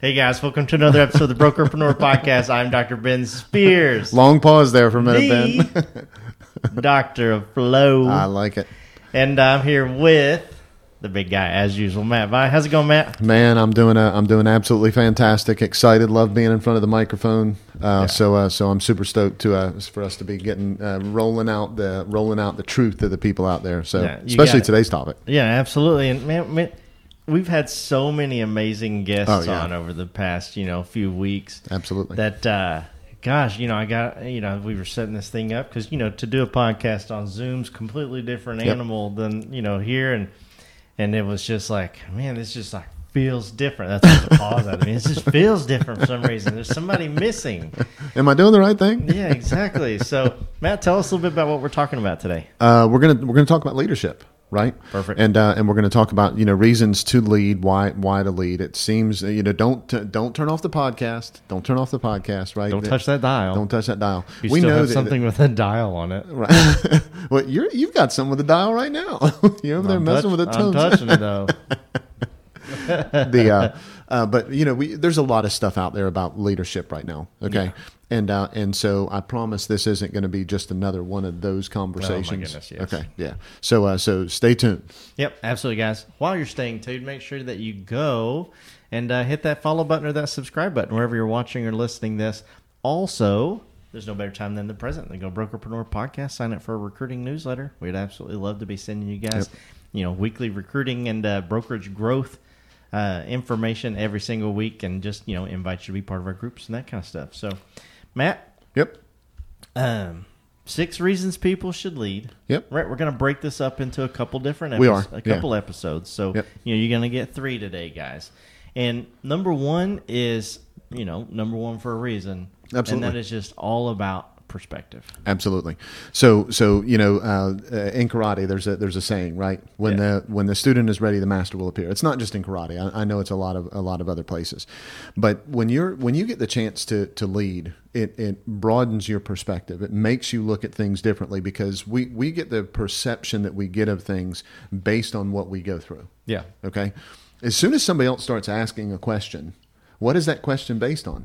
Hey guys, welcome to another episode of the Brokerpreneur Podcast. I'm Dr. Ben Spears, Long pause there for a minute, Ben. Doctor of Flow, I like it. and I'm here with the big guy as usual, Matt. Vi. How's it going, Matt? Man, I'm doing a, I'm doing absolutely fantastic. Excited, love being in front of the microphone. Uh, So, uh, so I'm super stoked to uh, for us to be getting uh, rolling out the rolling out the truth to the people out there. So, Yeah, especially today's topic. Yeah, absolutely. And man, man, we've had so many amazing guests Oh, yeah. on over the past, you know, few weeks. Absolutely. that uh gosh you know i got you know we were setting this thing up because you know to do a podcast on zoom's completely different Yep. animal than you know here and and it was just like man this just like feels different that's what the pause out of me it just feels different for some reason there's somebody missing Am I doing the right thing? yeah exactly so matt tell us a little bit about what we're talking about today Uh, we're gonna we're gonna talk about leadership, right? Perfect. And uh, and we're gonna talk about you know reasons to lead, why why to lead. It seems you know don't don't turn off the podcast. Don't turn off the podcast. Right? don't touch that dial Don't touch that dial. you still have something with a dial on it Right. well, you're you've got some with a dial right now. you're over there I'm messing touch- with the I'm touching it though the uh, uh, but you know we there's a lot of stuff out there about leadership right now. Okay. And uh, and so I promise this isn't going to be just another one of those conversations. Oh, goodness, yes. Okay, yeah. So uh, so stay tuned. Yep, absolutely, guys. While you're staying tuned, make sure that you go and uh, hit that follow button or that subscribe button wherever you're watching or listening this. Also, there's no better time than the present to go Brokerpreneur Podcast. Sign up for a recruiting newsletter. We'd absolutely love to be sending you guys, you know, weekly recruiting and uh, brokerage growth uh, information every single week, and just you know, invite you to be part of our groups and that kind of stuff. So, Matt, Yep. um, six reasons people should lead. Yep. Right, we're going to break this up into a couple different We episodes, are, a yeah. couple episodes. So, Yep. you know, you're going to get three today, guys. And number one is, you know, number one for a reason. Absolutely. And that is just all about perspective. Absolutely. So so you know uh, in karate there's a there's a saying right when Yeah. the when the student is ready the master will appear. It's not just in karate. I, I know it's a lot of a lot of other places, but when you're when you get the chance to to lead, it it broadens your perspective. It makes you look at things differently because we we get the perception that we get of things based on what we go through. Yeah. Okay. As soon as somebody else starts asking a question, what is that question based on?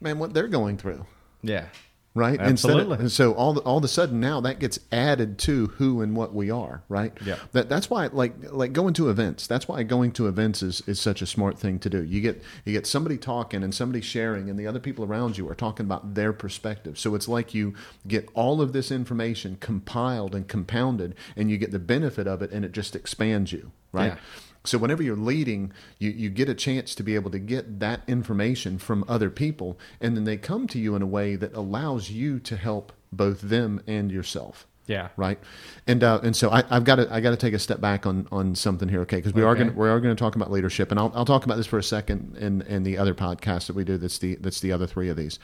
Man, what they're going through Yeah. Right? Absolutely. Of, so all all of a sudden now that gets added to who and what we are, right? Yeah. That that's why like like going to events. That's why going to events is, is such a smart thing to do. You get you get somebody talking and somebody sharing, and the other people around you are talking about their perspective. So it's like you get all of this information compiled and compounded, and you get the benefit of it, and it just expands you, right? Yeah. So whenever you're leading, you, you get a chance to be able to get that information from other people, and then they come to you in a way that allows you to help both them and yourself. Yeah. Right. And uh, and so I, I've got to I got to take a step back on on something here, okay? Because we are Okay. going we are going to talk about leadership, and I'll I'll talk about this for a second in in the other podcast that we do. That's the that's the other three of these.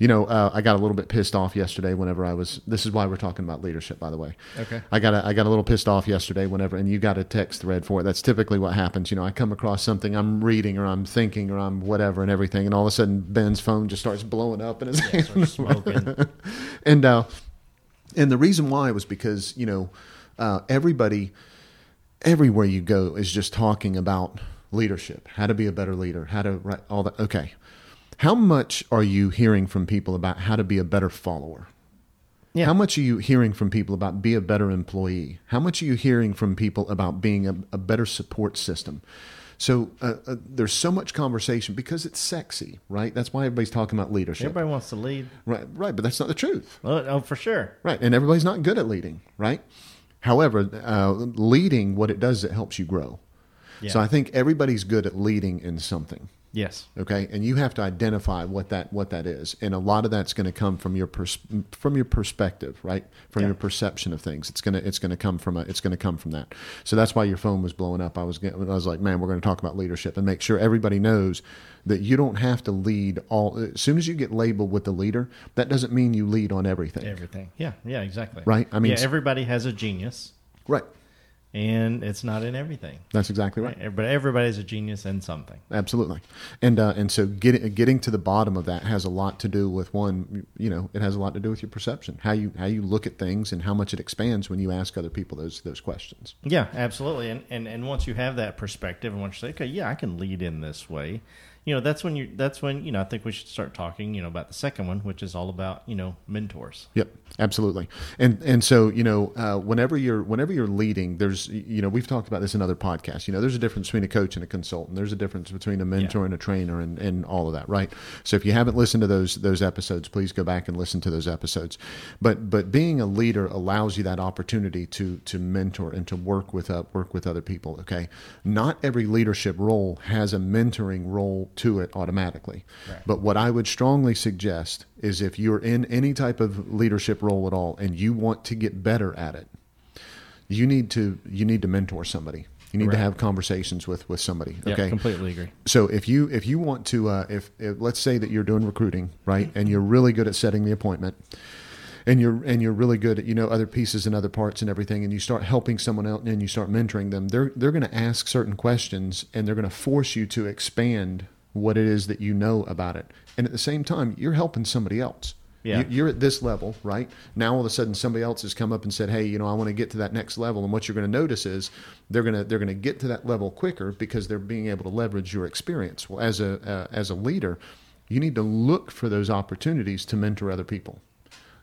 You know, uh, I got a little bit pissed off yesterday whenever I was. This is why we're talking about leadership, by the way. Okay. I got a, I got a little pissed off yesterday whenever, and you got a text thread for it. That's typically what happens. You know, I come across something I'm reading or I'm thinking or I'm whatever and everything, and all of a sudden Ben's phone just starts blowing up and his Yeah, smoking. and uh, and the reason why was because you know uh, everybody everywhere you go is just talking about leadership, how to be a better leader, how to write all that. Okay, how much are you hearing from people about how to be a better follower? Yeah. How much are you hearing from people about be a better employee? How much are you hearing from people about being a, a better support system? So uh, uh, there's so much conversation because it's sexy, right? That's why everybody's talking about leadership, Everybody wants to lead. right? Right, but that's not the truth. Oh, oh, for sure. Right. And everybody's not good at leading, right? However, uh, leading, what it does is it helps you grow. Yeah. So I think everybody's good at leading in something. Yes. Okay, and you have to identify what that what that is, and a lot of that's going to come from your pers- from your perspective, right? From Yeah. your perception of things. It's gonna it's gonna come from a, it's gonna come from that. So that's why your phone was blowing up. I was I was like, man, we're going to talk about leadership and make sure everybody knows that you don't have to lead all. As soon as you get labeled with the leader, that doesn't mean you lead on everything. Everything. Yeah. Yeah. Exactly. Right. I mean, yeah. Everybody has a genius, Right. And it's not in everything. That's exactly right. Right. But everybody's a genius in something. Absolutely, and uh, and so getting getting to the bottom of that has a lot to do with one. You know, it has a lot to do with your perception, how you how you look at things, and how much it expands when you ask other people those those questions. Yeah, absolutely. And, and and once you have that perspective, and once you say, okay, yeah, I can lead in this way, you know that's when you that's when you know I think we should start talking you know about the second one, which is all about you know mentors. Yep, absolutely. And and so you know, uh, whenever you're whenever you're leading, there's you know we've talked about this in other podcasts. You know, there's a difference between a coach and a consultant. There's a difference between a mentor Yeah. and a trainer, and, and all of that, right? So if you haven't listened to those those episodes, please go back and listen to those episodes. But but being a leader allows you that opportunity to to mentor and to work with uh, work with other people. Okay, not every leadership role has a mentoring role to it automatically. Right. But what I would strongly suggest is if you're in any type of leadership role at all and you want to get better at it, you need to you need to mentor somebody. You need Right. to have conversations with with somebody. Yeah, Okay. completely agree. So if you if you want to uh, if, if let's say that you're doing recruiting right and you're really good at setting the appointment and you're and you're really good at you know other pieces and other parts and everything and you start helping someone else and you start mentoring them they're they're going to ask certain questions and they're going to force you to expand what it is that you know about it. And at the same time you're helping somebody else. Yeah. You- you're at this level right? Now all of a sudden somebody else has come up and said hey you know i want to get to that next level. And what you're going to notice is they're going to they're going to get to that level quicker because they're being able to leverage your experience. Well as a uh, as a leader you need to look for those opportunities to mentor other people.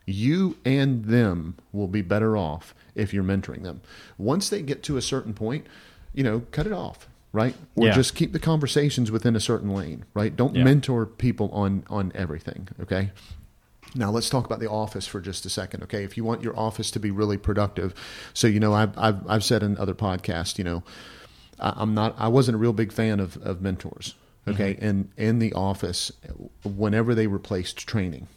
You and them will be better off if you're mentoring them. Once they get to a certain point, you know, cut it off, right? Or Yeah. just keep the conversations within a certain lane, right? Don't Yeah. mentor people on on everything, okay? Now let's talk about the office for just a second, okay? If you want your office to be really productive, so you know, I've I've, I've said in other podcasts, you know, I, I'm not, I wasn't a real big fan of of mentors, okay? Mm-hmm. And in the office, whenever they replaced training,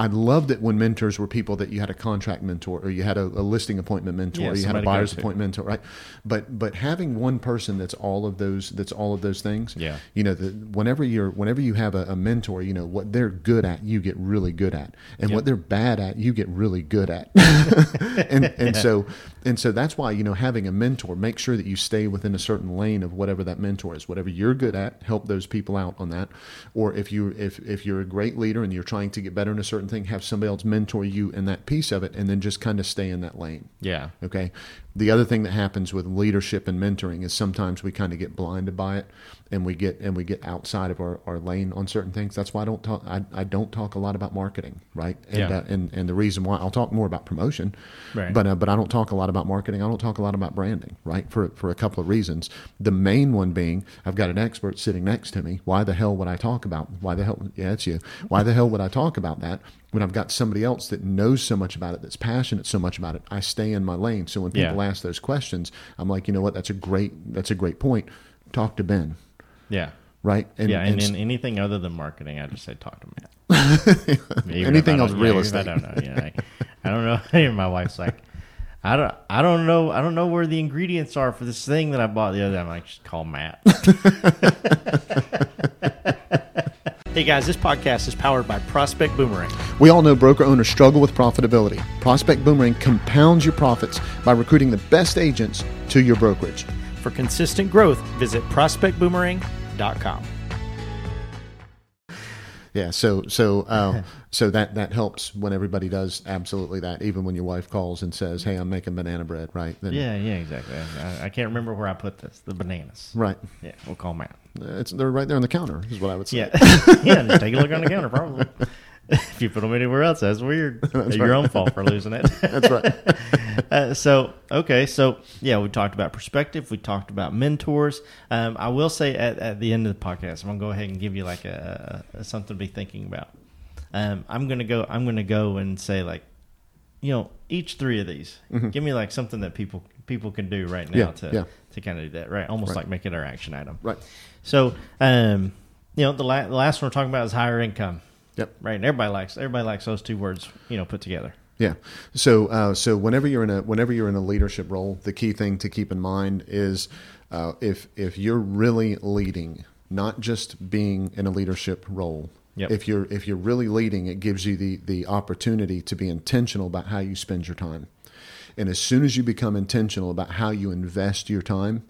I loved it when mentors were people that you had a contract mentor or you had a, a listing appointment mentor, Yeah, or you had a somebody to go buyer's appointment mentor, right? But but having one person that's all of those that's all of those things, Yeah. you know, the, whenever you're whenever you have a, a mentor, you know what they're good at, you get really good at, and Yep. what they're bad at, you get really good at, and and so and so that's why you know having a mentor, make sure that you stay within a certain lane of whatever that mentor is, whatever you're good at, help those people out on that, or if you if if you're a great leader and you're trying to get better in a certain thing, have somebody else mentor you in that piece of it, and then just kind of stay in that lane. Yeah. Okay. The other thing that happens with leadership and mentoring is sometimes we kind of get blinded by it and we get and we get outside of our, our lane on certain things. That's why I don't talk I, I don't talk a lot about marketing, right? And Yeah. uh, and and the reason why I'll talk more about promotion. Right. But uh, but I don't talk a lot about marketing. I don't talk a lot about branding, right? For for a couple of reasons. The main one being I've got an expert sitting next to me. Why the hell would I talk about why the hell yeah, it's you. Why the hell would I talk about that when I've got somebody else that knows so much about it, that's passionate so much about it? I stay in my lane. So when Yeah. people ask those questions, I'm like, you know what? That's a great that's a great point. Talk to Ben, Yeah. right? yeah, and, in anything other than marketing, I just say talk to Matt. Anything else real yeah, estate. I don't know. Yeah, like, I don't know. Even my wife's like, I don't, I don't know, I don't know where the ingredients are for this thing that I bought the other day. I'm like, just call Matt. Hey guys, this podcast is powered by Prospect Boomerang. We all know broker owners struggle with profitability. Prospect Boomerang compounds your profits by recruiting the best agents to your brokerage. For consistent growth, visit prospectboomerang.com. Yeah, so so uh, so that that helps when everybody does absolutely that. Even when your wife calls and says, "Hey, I'm making banana bread," right? Then, yeah, yeah, exactly. I, I can't remember where I put this. The bananas. right. Yeah, we'll call Matt. It's they're right there on the counter. Is what I would say. Yeah, yeah. Just take a look on the counter, probably. if you put them anywhere else, that's weird. Your own fault for losing it. That's right. uh, so okay, so yeah, we talked about perspective. We talked about mentors. Um, I will say at, at the end of the podcast, I'm gonna go ahead and give you like a, a something to be thinking about. Um, I'm gonna go. I'm gonna go and say like, you know, each three of these. Give me like something that people people can do right now Mm-hmm. Yeah, to yeah. to kind of do that. Right, almost Right. like make it our action item. Right. So, um, you know, the, la- the last one we're talking about is higher income. Yep. Right, and everybody likes everybody likes those two words. You know, put together. Yeah. So uh, so whenever you're in a whenever you're in a leadership role, the key thing to keep in mind is uh, if if you're really leading, not just being in a leadership role. Yep. If you're if you're really leading, it gives you the the opportunity to be intentional about how you spend your time. And as soon as you become intentional about how you invest your time,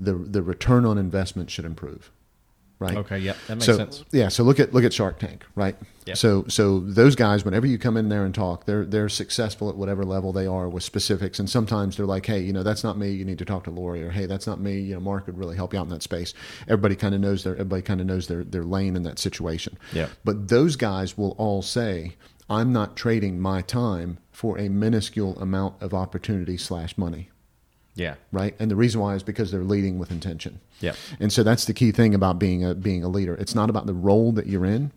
the the return on investment should improve right? Okay, yeah, that makes so, sense. Yeah, so look at look at Shark Tank, right? Yep. So so those guys, whenever you come in there and talk, they're they're successful at whatever level they are with specifics, and sometimes they're like, hey, you know, that's not me. You need to talk to Lori, or hey, that's not me. You know, Mark would really help you out in that space. Everybody kind of knows their everybody kind of knows their their lane in that situation. Yeah. But those guys will all say, I'm not trading my time for a minuscule amount of opportunity slash money Yeah. right? And the reason why is because they're leading with intention. Yeah. And so that's the key thing about being a being a leader. It's not about the role that you're in.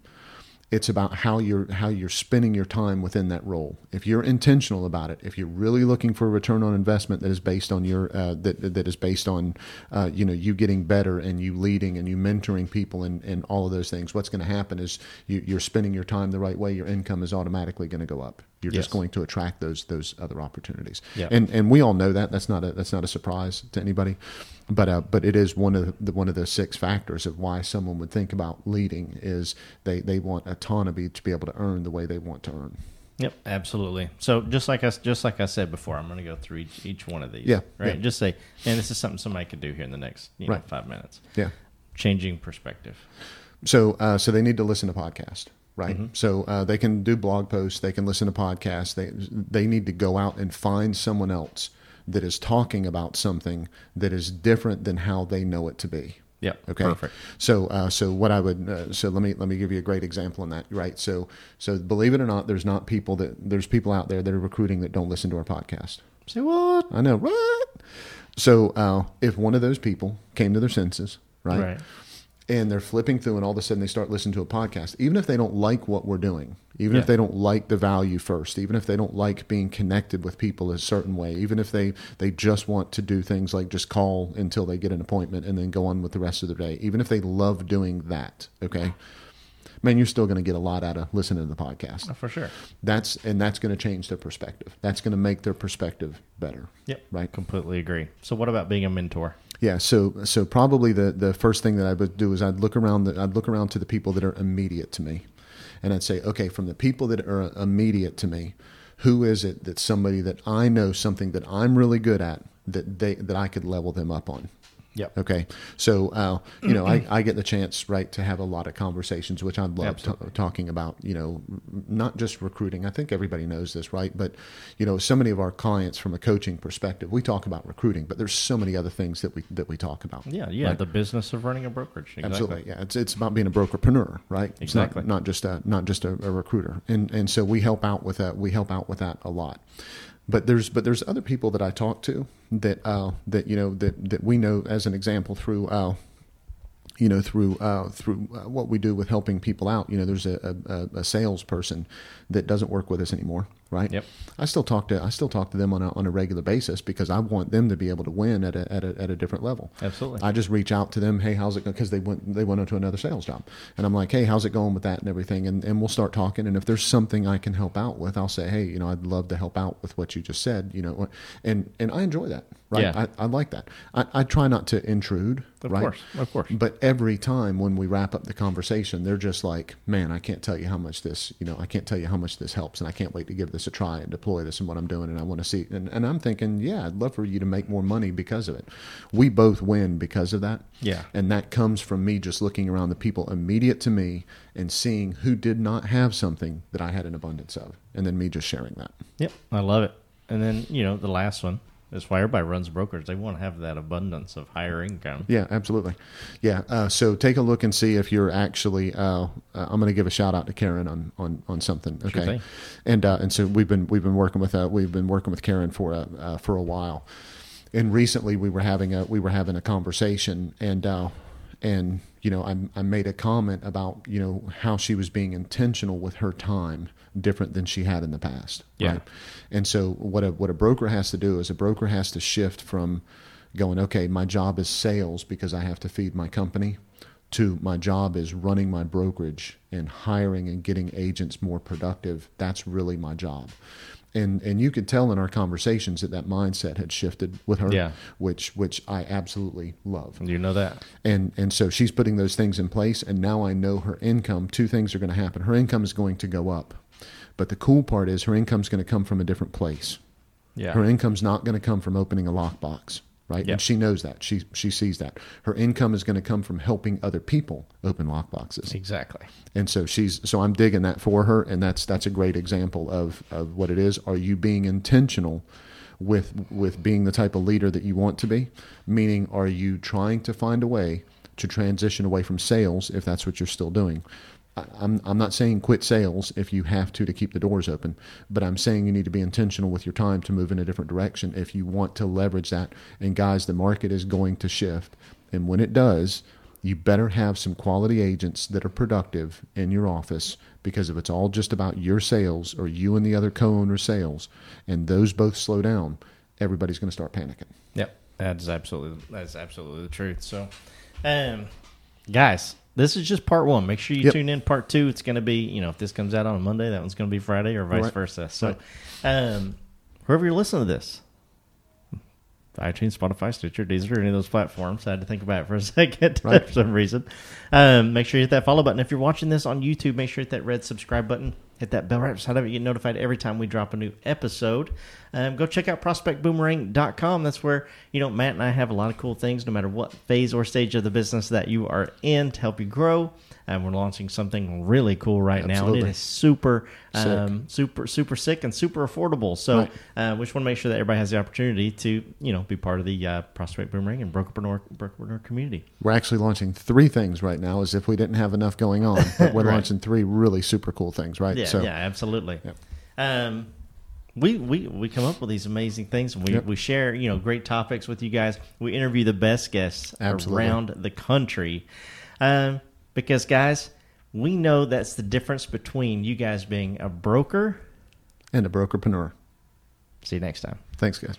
It's about how you're how you're spending your time within that role. If you're intentional about it, if you're really looking for a return on investment that is based on your uh, that that is based on uh, you know you getting better and you leading and you mentoring people and, and all of those things, what's going to happen is you, you're spending your time the right way. Your income is automatically going to go up. You're Yes. just going to attract those those other opportunities. Yeah. And and we all know that. That's not a that's not a surprise to anybody. But uh, but it is one of the one of the six factors of why someone would think about leading is they they want autonomy to be able to earn the way they want to earn. Yep, absolutely. So just like I just like I said before, I'm going to go through each, each one of these. Yeah, Right. yeah. Just say, and this is something somebody could do here in the next you know, Right. five minutes. Yeah. Changing perspective. So uh, so they need to listen to podcast, right? So uh, they can do blog posts, they can listen to podcasts. They they need to go out and find someone else that is talking about something that is different than how they know it to be. Yep. Okay. Perfect. So, uh, so what I would, uh, so let me let me give you a great example on that. Right. So, so believe it or not, there's not people that there's people out there that are recruiting that don't listen to our podcast. Say what? I know, what? So, uh, if one of those people came to their senses, right, Right. And they're flipping through, and all of a sudden they start listening to a podcast, even if they don't like what we're doing, even Yeah. if they don't like the value first, even if they don't like being connected with people a certain way, even if they they just want to do things like just call until they get an appointment and then go on with the rest of the day, even if they love doing that, okay, man, you're still going to get a lot out of listening to the podcast Oh, for sure. that's and that's going to change their perspective that's going to make their perspective better Yep. right Completely agree. So what about being a mentor? Yeah so so probably the the first thing that i would do is i'd look around the, i'd look around to the people that are immediate to me. And i'd say okay from the people that are immediate to me who is it that somebody that i know something that i'm really good at that they that i could level them up on Yep. Okay, so uh, you know, I, I get the chance, right, to have a lot of conversations, which I love t- talking about. You know, not just recruiting. I think everybody knows this, right? But you know, so many of our clients, from a coaching perspective, we talk about recruiting, but there's so many other things that we that we talk about. Yeah. Yeah. Right? The business of running a brokerage. Exactly. Absolutely, yeah. It's it's about being a brokerpreneur, right? It's Exactly. not, not just a not just a, a recruiter, and and so we help out with that. We help out with that a lot. But there's but there's other people that I talk to that uh, that you know that that we know as an example through. Uh, you know through uh, through uh, what we do with helping people out. You know, there's a, a, a salesperson that doesn't work with us anymore, right? Yep. I still talk to I still talk to them on a, on a regular basis because I want them to be able to win at a, at a, at a different level. Absolutely. I just reach out to them. Hey, how's it going? Because they went they went into another sales job, and I'm like, hey, how's it going with that and everything? And and we'll start talking. And if there's something I can help out with, I'll say, hey, you know, I'd love to help out with what you just said. You know, and and I enjoy that. Right. Yeah. I, I like that. I, I try not to intrude. Of right? course. Of course. But every time when we wrap up the conversation, they're just like, man, I can't tell you how much this, you know, I can't tell you how much this helps. And I can't wait to give this a try and deploy this and what I'm doing. And I want to see. And, and I'm thinking, yeah, I'd love for you to make more money because of it. We both win because of that. Yeah. And that comes from me just looking around the people immediate to me and seeing who did not have something that I had an abundance of. And then me just sharing that. Yep, I love it. And then you know the last one is why everybody runs brokers. They want to have that abundance of higher income. Yeah, absolutely. Yeah. Uh, so take a look and see if you're actually. Uh, uh, I'm going to give a shout out to Karen on on, on something. Okay. thing. and uh, and so we've been we've been working with uh, we've been working with Karen for a uh, for a while, and recently we were having a we were having a conversation and uh, and you know I I made a comment about you know how she was being intentional with her time different than she had in the past. Yeah. Right? And so what a what a broker has to do is a broker has to shift from going, okay, my job is sales because I have to feed my company, to my job is running my brokerage and hiring and getting agents more productive. That's really my job. And and you could tell in our conversations that that mindset had shifted with her, Yeah. which which I absolutely love You know that. and and so she's putting those things in place and now i know her income two things are going to happen her income is going to go up but the cool part is her income's going to come from a different place Yeah. her income's not going to come from opening a lockbox right? Yep. And she knows that. She she sees that. Her income is going to come from helping other people open lockboxes. Exactly. And so she's so I'm digging that for her, and that's that's a great example of of what it is. Are you being intentional with with being the type of leader that you want to be? Meaning, are you trying to find a way to transition away from sales if that's what you're still doing? I'm I'm not saying quit sales if you have to to keep the doors open, but I'm saying you need to be intentional with your time to move in a different direction if you want to leverage that. And guys, the market is going to shift, and when it does, you better have some quality agents that are productive in your office because if it's all just about your sales or you and the other co-owner sales and those both slow down everybody's going to start panicking Yep, that's absolutely that's absolutely the truth. So, um, guys, this is just part one. Make sure you Yep. tune in part two. It's going to be you know if this comes out on a Monday, that one's going to be Friday, or vice Right. versa. So, um, whoever you're listening to this. iTunes, Spotify, Stitcher, Deezer, any of those platforms. I had to think about it for a second Right. for some reason. Um, make sure you hit that follow button. If you're watching this on YouTube, make sure you hit that red subscribe button. Hit that bell right beside of it. You get notified every time we drop a new episode. Um, go check out prospectboomerang.com. That's where, you know, Matt and I have a lot of cool things no matter what phase or stage of the business that you are in to help you grow. And we're launching something really cool right now. And it is super, um, super, super sick and super affordable. So Right. uh, we just want to make sure that everybody has the opportunity to, you know, be part of the uh, Prospect Boomerang and Brokerpreneur, Brokerpreneur community. we're actually launching three things right now as if we didn't have enough going on but we're Right. launching three really super cool things right Yeah, so yeah, absolutely. Yep. Um, we, we we come up with these amazing things, and we, Yep. we share you know great topics with you guys. We interview the best guests Absolutely. around the country, um, because guys, we know that's the difference between you guys being a broker. and a brokerpreneur See you next time. thanks guys